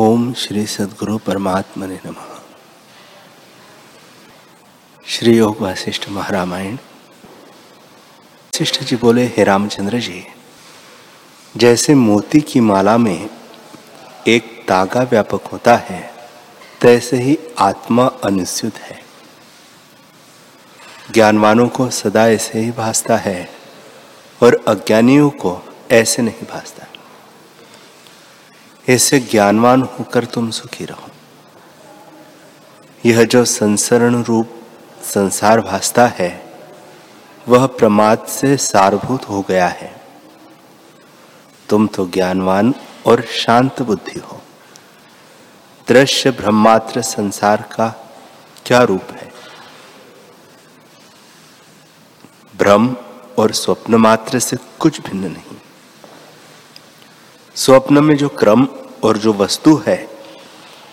ओम श्री सदगुरु परमात्मा ने नम। श्री योग वशिष्ठ महारामायण। वशिष्ठ जी बोले, हे रामचंद्र जी, जैसे मोती की माला में एक तागा व्यापक होता है, तैसे ही आत्मा अनिश्चित है। ज्ञानवानों को सदा ऐसे ही भासता है और अज्ञानियों को ऐसे नहीं भासता। ऐसे ज्ञानवान होकर तुम सुखी रहो। यह जो संसरण रूप संसार भासता है, वह प्रमाद से सारभूत हो गया है। तुम तो ज्ञानवान और शांत बुद्धि हो। दृश्य ब्रह्मात्र संसार का क्या रूप है? भ्रम और स्वप्न मात्र से कुछ भिन्न नहीं। स्वप्न में जो क्रम और जो वस्तु है,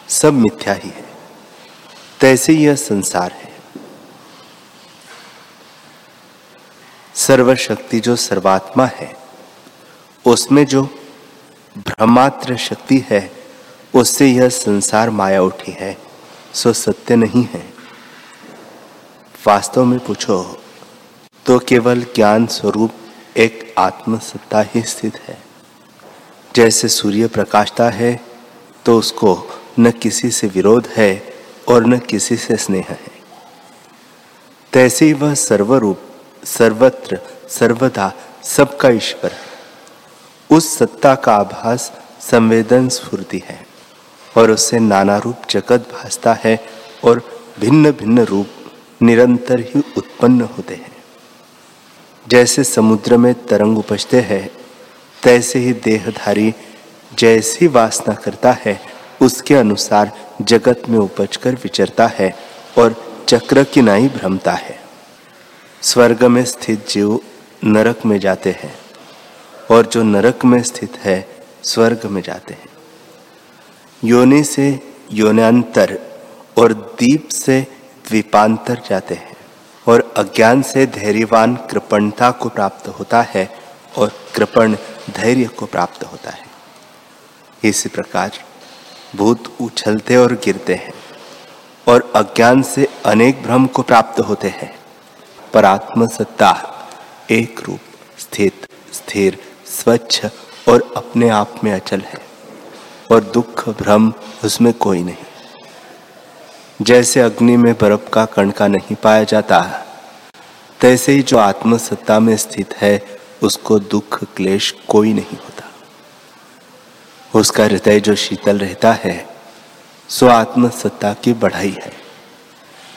सब मिथ्या ही है। तैसे यह संसार है। सर्वशक्ति जो सर्वात्मा है, उसमें जो ब्रह्मात्र शक्ति है, उससे यह संसार माया उठी है, सो सत्य नहीं है। वास्तव में पूछो तो केवल ज्ञान स्वरूप एक आत्मसत्ता ही स्थित है। जैसे सूर्य प्रकाशता है तो उसको न किसी से विरोध है और न किसी से स्नेह है। तैसे वह सर्वरूप, सर्वत्र, सर्वदा सबका ईश्वर है। उस सत्ता का आभास संवेदन स्फूर्ति है और उससे नाना रूप जगत भासता है और भिन्न भिन्न रूप निरंतर ही उत्पन्न होते हैं। जैसे समुद्र में तरंग उपजते हैं तैसे ही देहधारी जैसी वासना करता है, उसके अनुसार जगत में उपज कर विचरता है और चक्र की नाई भ्रमता है। स्वर्ग में स्थित जीव नरक में जाते हैं और जो नरक में स्थित है, स्वर्ग में जाते हैं। योनि से योन्यांतर और दीप से द्वीपांतर जाते हैं और अज्ञान से धैर्यवान कृपणता को प्राप्त होता है और कृपण धैर्य को प्राप्त होता है। इसी प्रकार भूत उछलते और गिरते हैं और अज्ञान से अनेक भ्रम को प्राप्त होते हैं। पर आत्म सत्ता एक रूप, स्थित, स्थिर, स्वच्छ और अपने आप में अचल है और दुख, भ्रम उसमें कोई नहीं। जैसे अग्नि में बर्फ़ का कणका नहीं पाया जाता, तैसे ही जो आत्मसत्ता में स्थित है उसको दुख, क्लेश कोई नहीं होता। उसका हृदय जो शीतल रहता है, सो आत्म सत्ता की बढ़ाई है।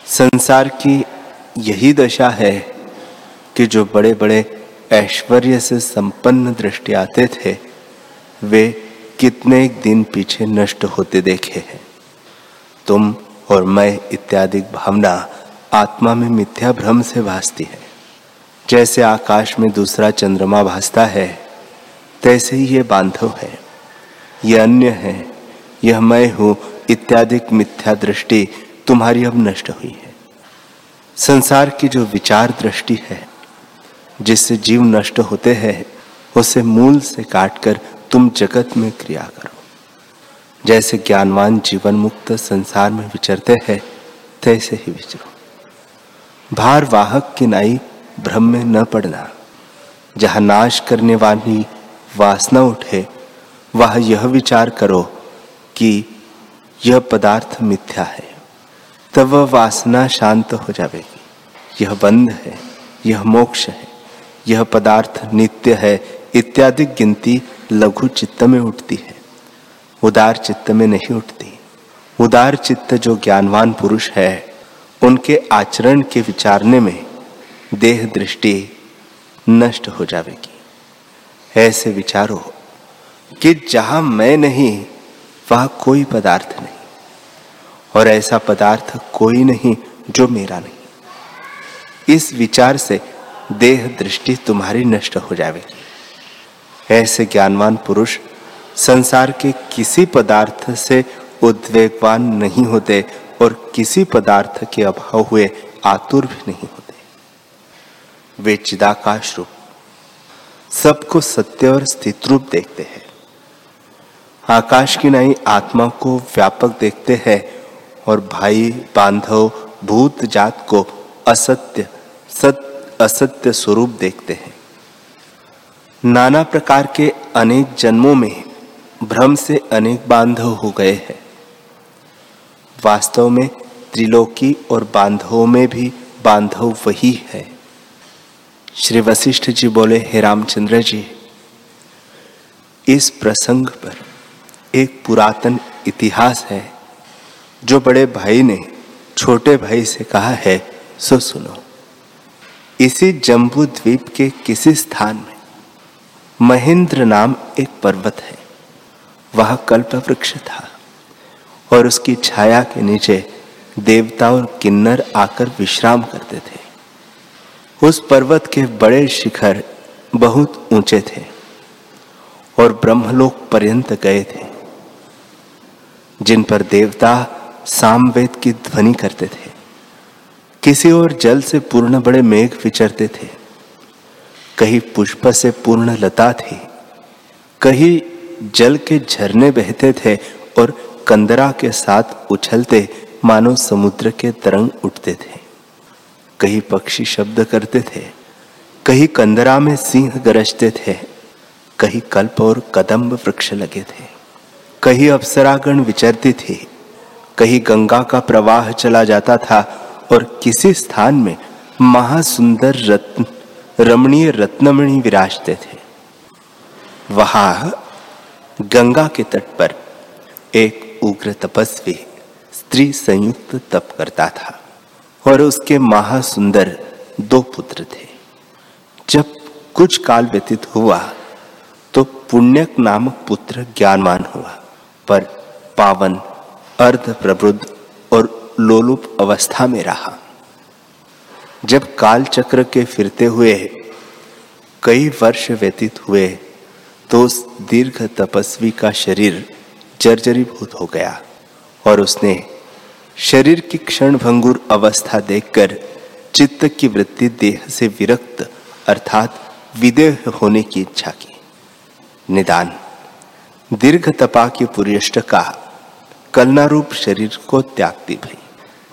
संसार की यही दशा है कि जो बड़े बड़े ऐश्वर्य से संपन्न दृष्टि आते थे, वे कितने दिन पीछे नष्ट होते देखे हैं। तुम और मैं इत्यादि भावना आत्मा में मिथ्या भ्रम से भासती है। जैसे आकाश में दूसरा चंद्रमा भासता है, तैसे ही ये बांधव है। ये अन्य है। यह मैं हूँ इत्यादि मिथ्या दृष्टि तुम्हारी अब नष्ट हुई है। संसार की जो विचार दृष्टि है, जिससे जीव नष्ट होते हैं, उसे मूल से काटकर तुम जगत में क्रिया करो। जैसे ज्ञानवान जीवन मुक्त संसार में विचरते हैं, तैसे ही विचरो। भार वाहक की नाई भ्रम में न पड़ना। जहाँ नाश करने वाली वासना उठे, वह यह विचार करो कि यह पदार्थ मिथ्या है। तब वह वासना शांत हो जाएगी। यह बंध है, यह मोक्ष है, यह पदार्थ नित्य है, इत्यादि गिनती लघु चित्त में उठती है। उदार चित्त में नहीं उठती। उदार चित्त जो ज्ञानवान पुरुष है, उनके आचरण के विचारने में देह दृष्टि नष्ट हो जाएगी। ऐसे विचारो कि जहाँ मैं नहीं, वह कोई पदार्थ नहीं। और ऐसा पदार्थ कोई नहीं जो मेरा नहीं। इस विचार से देह दृष्टि तुम्हारी नष्ट हो जाएगी। ऐसे ज्ञानवान पुरुष संसार के किसी पदार्थ से उद्वेगवान नहीं होते और किसी पदार्थ के अभाव हुए आतुर भी नहीं। वे चिदाकाश रूप सबको सत्य और स्थित रूप देखते हैं। आकाश की नई आत्मा को व्यापक देखते हैं और भाई बांधव भूत जात को असत्य सत्य असत्य स्वरूप देखते हैं। नाना प्रकार के अनेक जन्मों में भ्रम से अनेक बांधव हो गए हैं। वास्तव में त्रिलोकी और बांधवों में भी बांधव वही है। श्री वशिष्ठ जी बोले, हे रामचंद्र जी, इस प्रसंग पर एक पुरातन इतिहास है, जो बड़े भाई ने छोटे भाई से कहा है, सो सुनो। इसी जम्बू द्वीप के किसी स्थान में महेंद्र नाम एक पर्वत है। वह कल्प वृक्ष था और उसकी छाया के नीचे देवता और किन्नर आकर विश्राम करते थे। उस पर्वत के बड़े शिखर बहुत ऊँचे थे और ब्रह्मलोक पर्यंत गए थे, जिन पर देवता सामवेद की ध्वनि करते थे। किसी और जल से पूर्ण बड़े मेघ विचरते थे। कहीं पुष्प से पूर्ण लता थी। कहीं जल के झरने बहते थे और कंदरा के साथ उछलते मानो समुद्र के तरंग उठते थे। कहीं पक्षी शब्द करते थे, कहीं कंदरा में सिंह गरजते थे, कहीं कल्प और कदम्ब वृक्ष लगे थे, कहीं अप्सरागण विचरती थी, कहीं गंगा का प्रवाह चला जाता था और किसी स्थान में महासुंदर रत्न, रमणीय रत्नमणि विराजते थे। वहाँ गंगा के तट पर एक उग्र तपस्वी स्त्री संयुक्त तप करता था। और उसके महासुंदर दो पुत्र थे। जब कुछ काल व्यतीत हुआ तो पुण्यक नामक पुत्र ज्ञानवान हुआ, पर पावन अर्ध प्रबुद्ध और लोलुप अवस्था में रहा। जब काल चक्र के फिरते हुए, कई वर्ष व्यतीत हुए तो उस दीर्घ तपस्वी का शरीर जर्जरीभूत हो गया और उसने शरीर की क्षण भंगुर अवस्था देखकर चित्त की वृत्ति देह से विरक्त, अर्थात विदेह होने की इच्छा की। निदान। दीर्घ तपा की पुर्यष्ट का कलनारूप शरीर को त्यागती भई।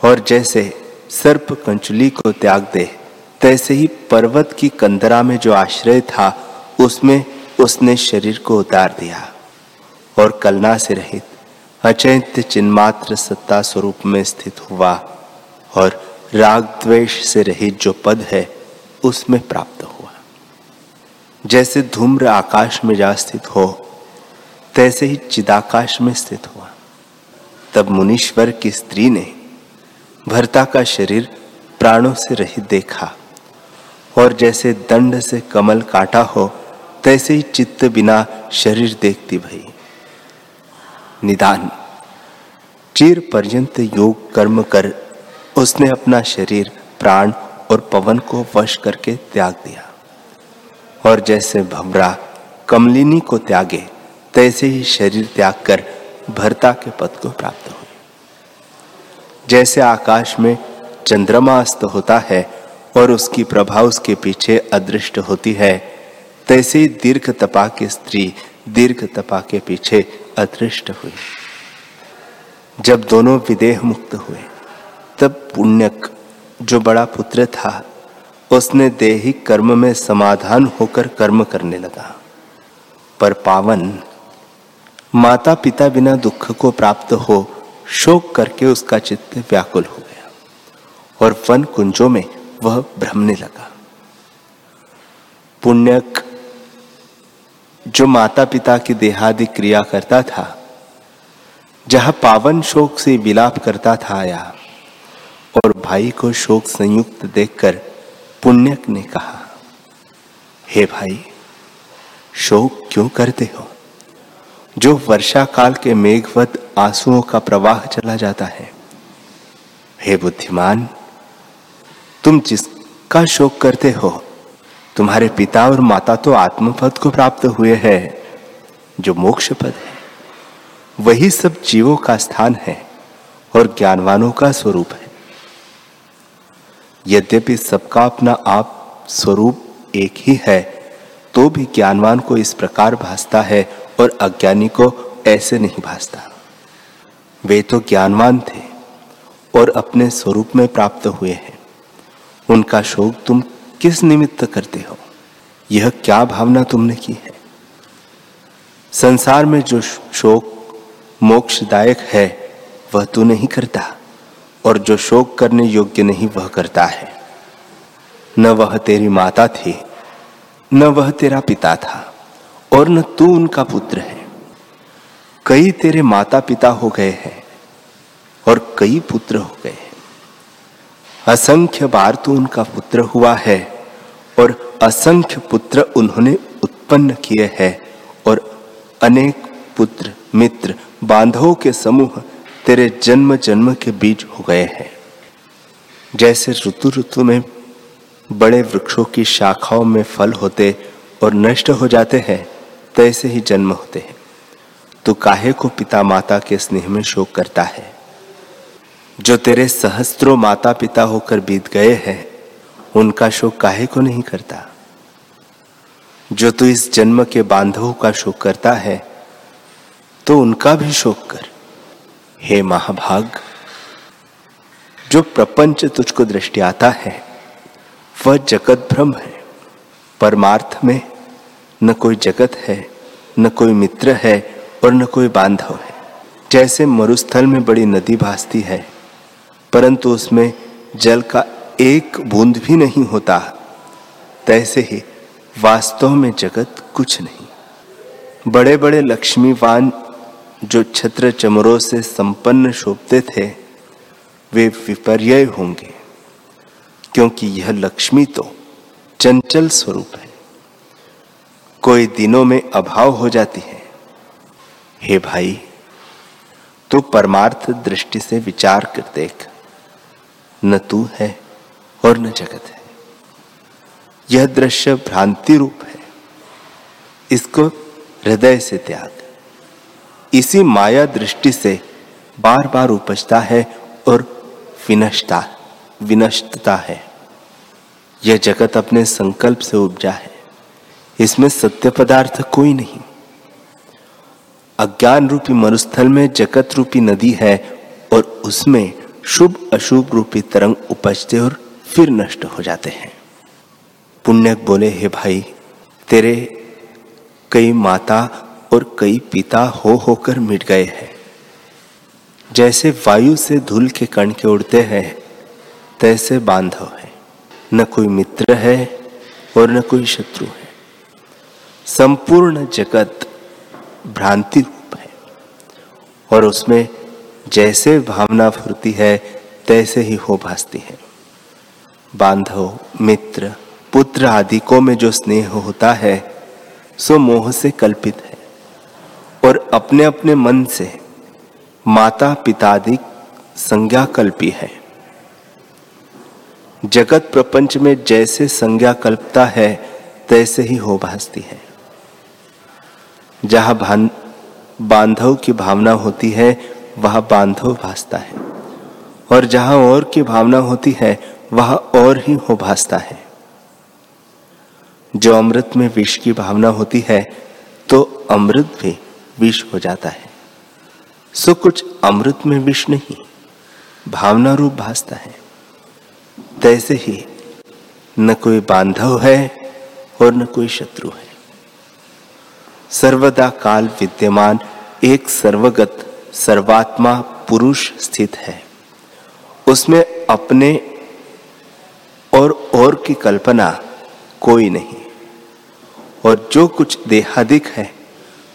और जैसे सर्प कंचुली को त्याग दे, तैसे ही पर्वत की कंदरा में जो आश्रय था, उसमें उसने शरीर को उतार दिया। और कलना से रहित अचैत्य चिन्मात्र सत्ता स्वरूप में स्थित हुआ और राग द्वेष से रहित जो पद है, उसमें प्राप्त हुआ। जैसे धूम्र आकाश में जा स्थित हो, तैसे ही चिदाकाश में स्थित हुआ। तब मुनीश्वर की स्त्री ने भरता का शरीर प्राणों से रहित देखा और जैसे दंड से कमल काटा हो, तैसे ही चित्त बिना शरीर देखती भई। निदान। चीर पर्यंत योग कर्म कर, उसने अपना शरीर, प्राण और पवन को वश करके त्याग दिया। और जैसे भमरा कमलिनी को त्यागे, तैसे ही शरीर त्याग कर भरता के पद को प्राप्त हुए। जैसे आकाश में चंद्रमा अस्त होता है और उसकी प्रभा उसके पीछे अदृष्ट होती है, तैसे दीर्घ तपा की स्त्री दीर्घ तपा के पीछे अदृष्ट हुई जब दोनों विदेह मुक्त हुए, तब पुण्यक, जो बड़ा पुत्र था, उसने देही कर्म में समाधान होकर कर्म करने लगा। पर पावन माता पिता बिना दुख को प्राप्त हो, शोक करके उसका चित्त व्याकुल हो गया, और वन कुंजों में वह भ्रमने लगा। पुण्यक जो माता पिता की देहादि क्रिया करता था, जहाँ पावन शोक से विलाप करता था आया, और भाई को शोक संयुक्त देखकर पुण्यक ने कहा, हे भाई, शोक क्यों करते हो? जो वर्षा काल के मेघवत आंसुओं का प्रवाह चला जाता है। हे बुद्धिमान, तुम जिसका शोक करते हो तुम्हारे पिता और माता तो आत्मपद को प्राप्त हुए हैं, जो मोक्ष पद है। वही सब जीवों का स्थान है और ज्ञानवानों का स्वरूप है। यद्यपि सबका अपना आप स्वरूप एक ही है तो भी ज्ञानवान को इस प्रकार भासता है और अज्ञानी को ऐसे नहीं भासता। वे तो ज्ञानवान थे और अपने स्वरूप में प्राप्त हुए हैं। उनका शोक तुम किस निमित्त करते हो? यह क्या भावना तुमने की है? संसार में जो शोक मोक्षदायक है, वह तू नहीं करता, और जो शोक करने योग्य नहीं, वह करता है। न वह तेरी माता थी, न वह तेरा पिता था, और न तू उनका पुत्र है। कई तेरे माता पिता हो गए हैं, और कई पुत्र हो गए हैं। असंख्य बार तो उनका पुत्र हुआ है और असंख्य पुत्र उन्होंने उत्पन्न किए हैं और अनेक पुत्र, मित्र, बांधवों के समूह तेरे जन्म जन्म के बीच हो गए हैं। जैसे ऋतु ऋतु में बड़े वृक्षों की शाखाओं में फल होते और नष्ट हो जाते हैं, तैसे ही जन्म होते हैं। तो काहे को पिता माता के स्नेह में शोक करता है? जो तेरे सहस्त्रों माता पिता होकर बीत गए हैं, उनका शोक काहे को नहीं करता? जो तू इस जन्म के बांधवों का शोक करता है तो उनका भी शोक कर। हे महाभाग, जो प्रपंच तुझको दृष्टि आता है, वह जगत भ्रम है। परमार्थ में न कोई जगत है, न कोई मित्र है और न कोई बांधव है। जैसे मरुस्थल में बड़ी नदी भासती है परंतु उसमें जल का एक बूंद भी नहीं होता। तैसे ही वास्तव में जगत कुछ नहीं। बड़े बड़े लक्ष्मीवान जो छत्र चमरों से संपन्न शोभते थे, वे विपर्य होंगे। क्योंकि यह लक्ष्मी तो चंचल स्वरूप है। कोई दिनों में अभाव हो जाती है। हे भाई, तू परमार्थ दृष्टि से विचार कर देख। न तू है और न जगत है। यह दृश्य भ्रांति रूप है। इसको हृदय से त्याग। इसी माया दृष्टि से बार बार उपजता है और विनष्टा विनष्टता है। यह जगत अपने संकल्प से उपजा है। इसमें सत्य पदार्थ कोई नहीं। अज्ञान रूपी मरुस्थल में जगत रूपी नदी है और उसमें शुभ, अशुभ रूपी तरंग उपजते और फिर नष्ट हो जाते हैं। पुण्यक बोले, हे भाई, तेरे कई माता और कई पिता हो होकर मिट गए हैं। जैसे वायु से धूल के कण के उड़ते हैं, तैसे बांधव है। न कोई मित्र है और न कोई शत्रु है। संपूर्ण जगत भ्रांति रूप है और उसमें जैसे भावना फुरती है, तैसे ही हो भासती है। बांधव, मित्र, पुत्र आदि को में जो स्नेह होता है, सो मोह से कल्पित है। और अपने अपने मन से माता पितादि संज्ञा कल्पी है। जगत प्रपंच में जैसे संज्ञा कल्पता है, तैसे ही हो भासती है। जहाँ बांधव की भावना होती है वह बांधव भासता है। और जहाँ और की भावना होती है, वह और ही हो भासता है। जो अमृत में विष की भावना होती है तो अमृत भी विष हो जाता है। सो कुछ अमृत में विष नहीं भावना रूप भासता है। तैसे ही न कोई बांधव है और न कोई शत्रु है। सर्वदा काल विद्यमान एक सर्वगत सर्वात्मा पुरुष स्थित है। उसमें अपने और और की कल्पना कोई नहीं। और जो कुछ देहादिक है,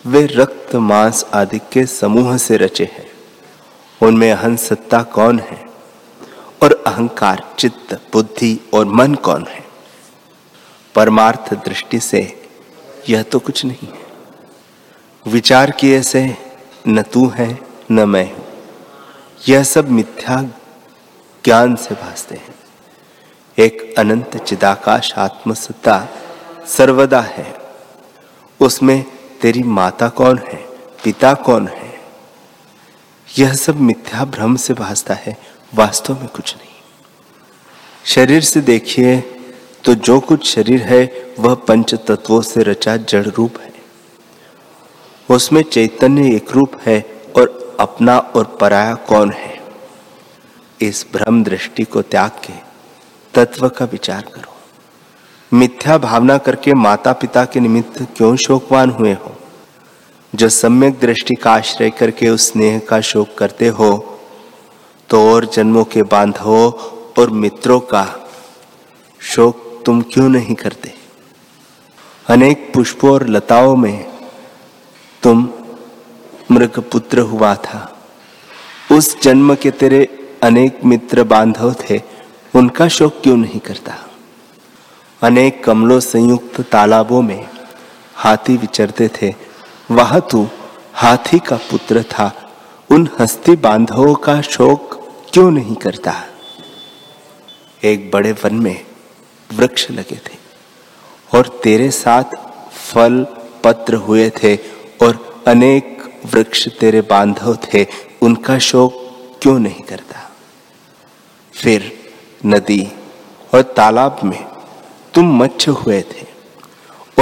वे रक्त मांस आदि के समूह से रचे हैं। उनमें अहंसत्ता सत्ता कौन है? और अहंकार, चित्त, बुद्धि और मन कौन है? परमार्थ दृष्टि से यह तो कुछ नहीं है। विचार किए से न तू है न मैं। यह सब मिथ्या ज्ञान से भासते हैं। एक अनंत चिदाकाश आत्मसत्ता सर्वदा है। उसमें तेरी माता कौन है, पिता कौन है? यह सब मिथ्या भ्रम से भासता है, वास्तव में कुछ नहीं। शरीर से देखिए तो जो कुछ शरीर है, वह पंच तत्वों से रचा जड़ रूप है। उसमें चैतन्य एक रूप है अपना और पराया कौन है? इस भ्रम दृष्टि को त्याग के तत्व का विचार करो। मिथ्या भावना करके माता पिता के निमित्त क्यों शोकवान हुए हो? जो सम्यक दृष्टि का आश्रय करके उस स्नेह का शोक करते हो तो और जन्मों के बांधवों और मित्रों का शोक तुम क्यों नहीं करते? अनेक पुष्पों और लताओं में तुम मृग पुत्र हुआ था। उस जन्म के तेरे अनेक मित्र बांधव थे, उनका शोक क्यों नहीं करता? अनेक कमलों संयुक्त तालाबों में हाथी विचरते थे। वह तू हाथी का पुत्र था। उन हस्ती बांधवों का शोक क्यों नहीं करता? एक बड़े वन में वृक्ष लगे थे और तेरे साथ फल पत्र हुए थे और अनेक वृक्ष तेरे बांधव थे, उनका शोक क्यों नहीं करता? फिर नदी और तालाब में तुम मच्छ हुए थे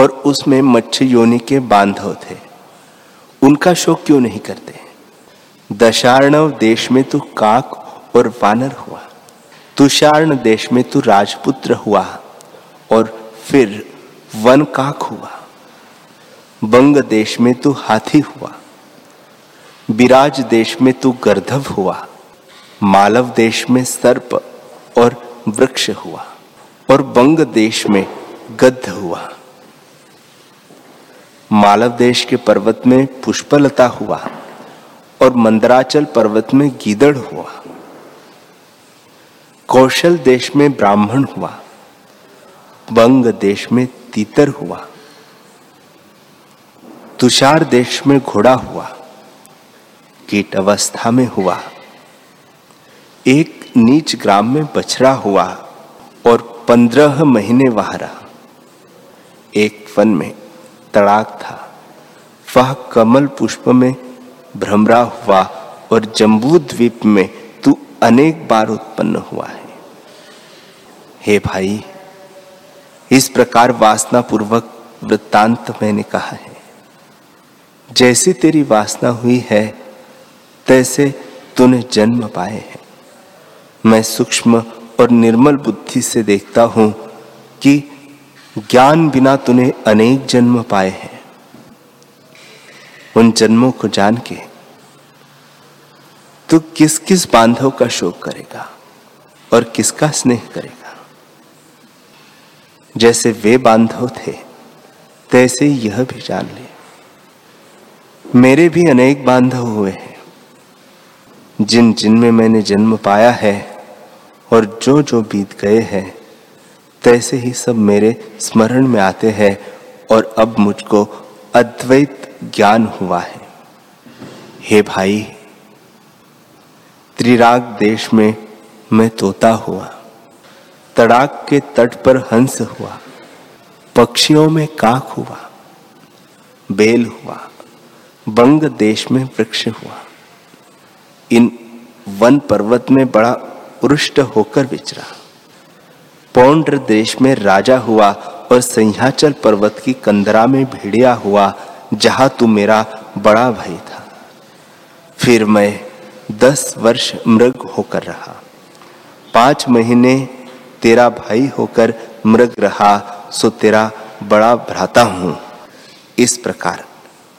और उसमें मच्छ योनि के बांधव थे। उनका शोक क्यों नहीं करते? दशार्णव देश में तू काक और वानर हुआ, तुषार्ण देश में तू राजपुत्र हुआ और फिर वन काक हुआ। बंग देश में तू हाथी हुआ विराज देश में तू गर्धव हुआ, मालव देश में सर्प और वृक्ष हुआ, और बंग देश में गद्ध हुआ। मालव देश के पर्वत में पुष्पलता हुआ और मंदराचल पर्वत में गीदड़ हुआ। कौशल देश में ब्राह्मण हुआ बंग देश में तीतर हुआ। तुषार देश में घोड़ा हुआ कीट अवस्था में हुआ। एक नीच ग्राम में बछड़ा हुआ और पंद्रह महीने वहाँ रहा। एक वन में तड़ाक था। वह कमल पुष्प में भ्रमरा हुआ और जम्बू द्वीप में तू अनेक बार उत्पन्न हुआ है। हे भाई, इस प्रकार वासना पूर्वक वृत्तांत मैंने कहा है। जैसी तेरी वासना हुई है तैसे तूने जन्म पाए हैं। मैं सूक्ष्म और निर्मल बुद्धि से देखता हूँ कि ज्ञान बिना तूने अनेक जन्म पाए हैं। उन जन्मों को जान के तू किस किस बांधव का शोक करेगा और किसका स्नेह करेगा? जैसे वे बांधव थे, तैसे यह भी जान ले। मेरे भी अनेक बांधव हुए हैं। जिन जिन में मैंने जन्म पाया है और जो जो बीत गए हैं, तैसे ही सब मेरे स्मरण में आते हैं और अब मुझको अद्वैत ज्ञान हुआ है। हे भाई, त्रिराग देश में मैं तोता हुआ तड़ाक के तट पर हंस हुआ, पक्षियों में काक हुआ, बेल हुआ, बंग देश में वृक्ष हुआ इन वन पर्वत में बड़ा पुरुष्ट होकर विचरा। पौंड्र देश में राजा हुआ और संहाचल पर्वत की कंदरा में भेड़िया हुआ, जहाँ तू मेरा बड़ा भाई था। फिर मैं दस वर्ष मृग होकर रहा। पाँच महीने तेरा भाई होकर मृग रहा, सो तेरा बड़ा भ्राता हूँ। इस प्रकार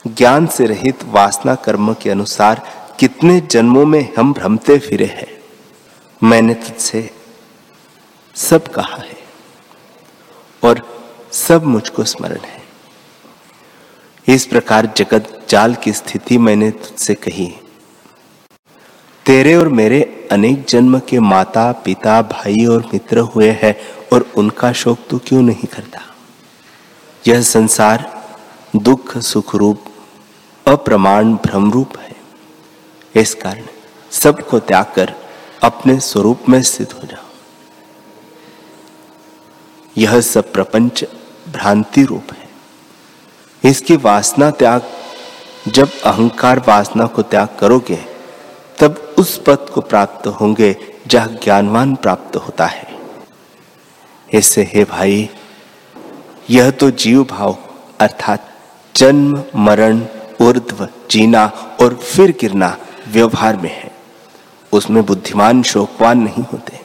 ज्ञान से रहित वासना कर्म के अनुसार कितने जन्मों में हम भ्रमते फिरे हैं। मैंने तुझसे सब कहा है और सब मुझको स्मरण है। इस प्रकार जगत जाल की स्थिति मैंने तुझसे कही। तेरे और मेरे अनेक जन्म के माता, पिता, भाई और मित्र हुए हैं और उनका शोक तू क्यों नहीं करता? यह संसार दुख, सुख, रूप, अप्रमाण, भ्रम रूप है। इस कारण सबको त्याग कर अपने स्वरूप में स्थित हो जाओ। यह सब प्रपंच भ्रांति रूप है। इसकी वासना त्याग, जब अहंकार वासना को त्याग करोगे, तब उस पद को प्राप्त होंगे जहाँ ज्ञानवान प्राप्त होता है। इससे हे भाई, यह तो जीव भाव, अर्थात जन्म, मरण, ऊर्ध्व, जीना और फिर गिरना व्यवहार में है, उसमें बुद्धिमान, शोकवान नहीं होते।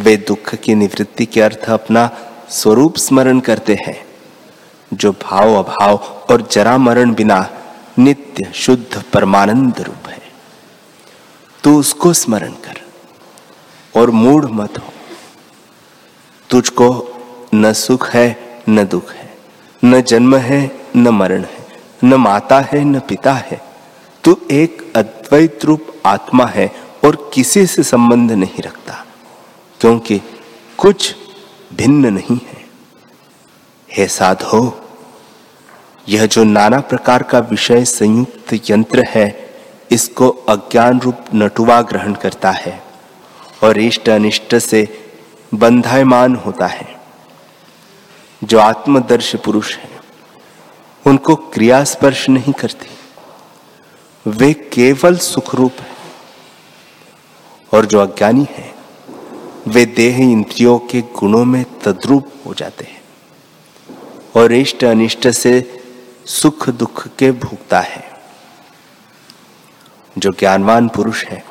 वे दुख की निवृत्ति के अर्थ अपना स्वरूप स्मरण करते हैं, जो भाव अभाव और जरा मरण बिना नित्य शुद्ध परमानंद रूप है। तू उसको स्मरण कर और मूढ़ मत हो। तुझको न सुख है, न दुख है, न जन्म है, न मरण है, न माता है, न पिता है तू एक अद्वैत रूप आत्मा है और किसी से संबंध नहीं रखता, क्योंकि कुछ भिन्न नहीं है। हे साधो, यह जो नाना प्रकार का विषय संयुक्त यंत्र है, इसको अज्ञान रूप नटुवा ग्रहण करता है और इष्ट अनिष्ट से बंधायमान होता है। जो आत्मदर्श पुरुष है, उनको क्रिया स्पर्श नहीं करती। वे केवल सुख रूप है और जो अज्ञानी है, वे देह इंद्रियों के गुणों में तद्रूप हो जाते हैं और इष्ट अनिष्ट से सुख दुख के भुगता है। जो ज्ञानवान पुरुष है,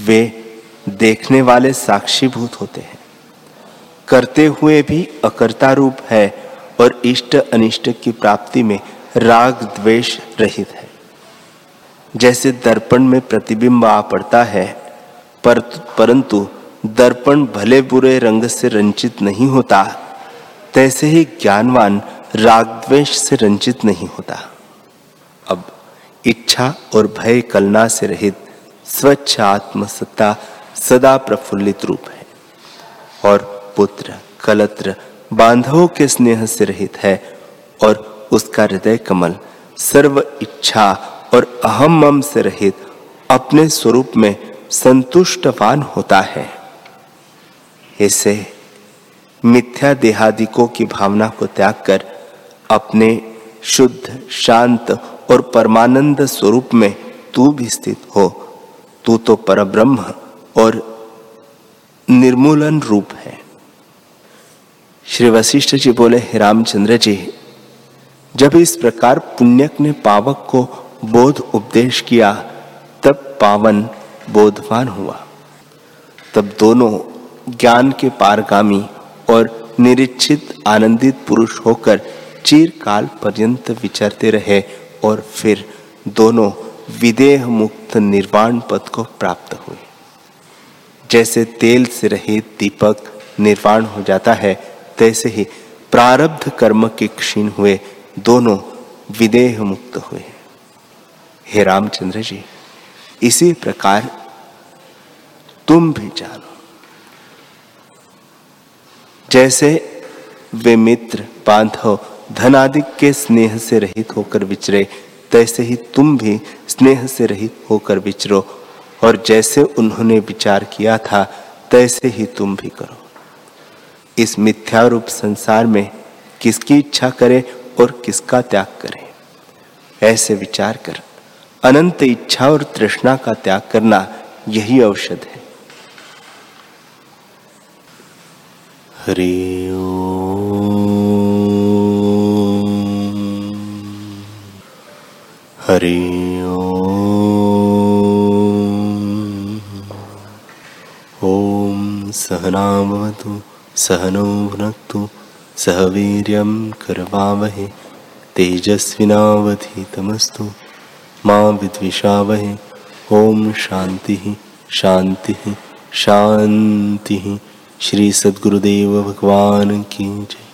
वे देखने वाले साक्षीभूत होते हैं। करते हुए भी अकर्ता रूप है और इष्ट अनिष्ट की प्राप्ति में राग द्वेष रहित है। जैसे दर्पण में प्रतिबिंब आ पड़ता है, पर, परंतु दर्पण भले बुरे रंग से रंचित नहीं होता, तैसे ही ज्ञानवान राग द्वेष से रंजित नहीं होता। अब इच्छा और भय कलना से रहित स्वच्छ आत्मसत्ता सदा प्रफुल्लित रूप है, और पुत्र, कलत्र, बांधवों के स्नेह से रहित है, और उसका हृदय कमल सर्व इच्छा और अहम मम से रहित अपने स्वरूप में संतुष्टवान होता है। इसे मिथ्या देहादिकों की भावना को त्याग कर अपने शुद्ध, शांत और परमानंद स्वरूप में तू भी स्थित हो। तू तो परब्रह्म और निर्मूलन रूप है। श्री वशिष्ठ जी बोले, हे रामचंद्र जी, जब इस प्रकार पुण्यक ने पावक को बोध उपदेश किया, तब पावन बोधवान हुआ। तब दोनों ज्ञान के पारगामी और निरीक्षित आनंदित पुरुष होकर चिरकाल पर्यंत विचरते रहे और फिर दोनों विदेह मुक्त निर्वाण पद को प्राप्त हुए। जैसे तेल से रहित दीपक निर्वाण हो जाता है, तैसे ही प्रारब्ध कर्म के क्षीण हुए दोनों विदेह मुक्त हुए। हे रामचंद्र जी, इसी प्रकार तुम भी जानो। जैसे वे मित्र बांधव धन आदि के स्नेह से रहित होकर विचरे, तैसे ही तुम भी स्नेह से रहित होकर विचरो, और जैसे उन्होंने विचार किया था, तैसे ही तुम भी करो। इस मिथ्या रूप संसार में किसकी इच्छा करे और किसका त्याग करे, ऐसे विचार कर। अनंत इच्छा और तृष्णा का त्याग करना यही औषध है। हरि हरि ॐ सहनावतु सहनौ भुनक्तु सह वीर्यं करवावहे तेजस्विनावधीतमस्तु। मा विद्विषावहे। शांति ही शांति ही श्री सद्गुरुदेव भगवान की जय।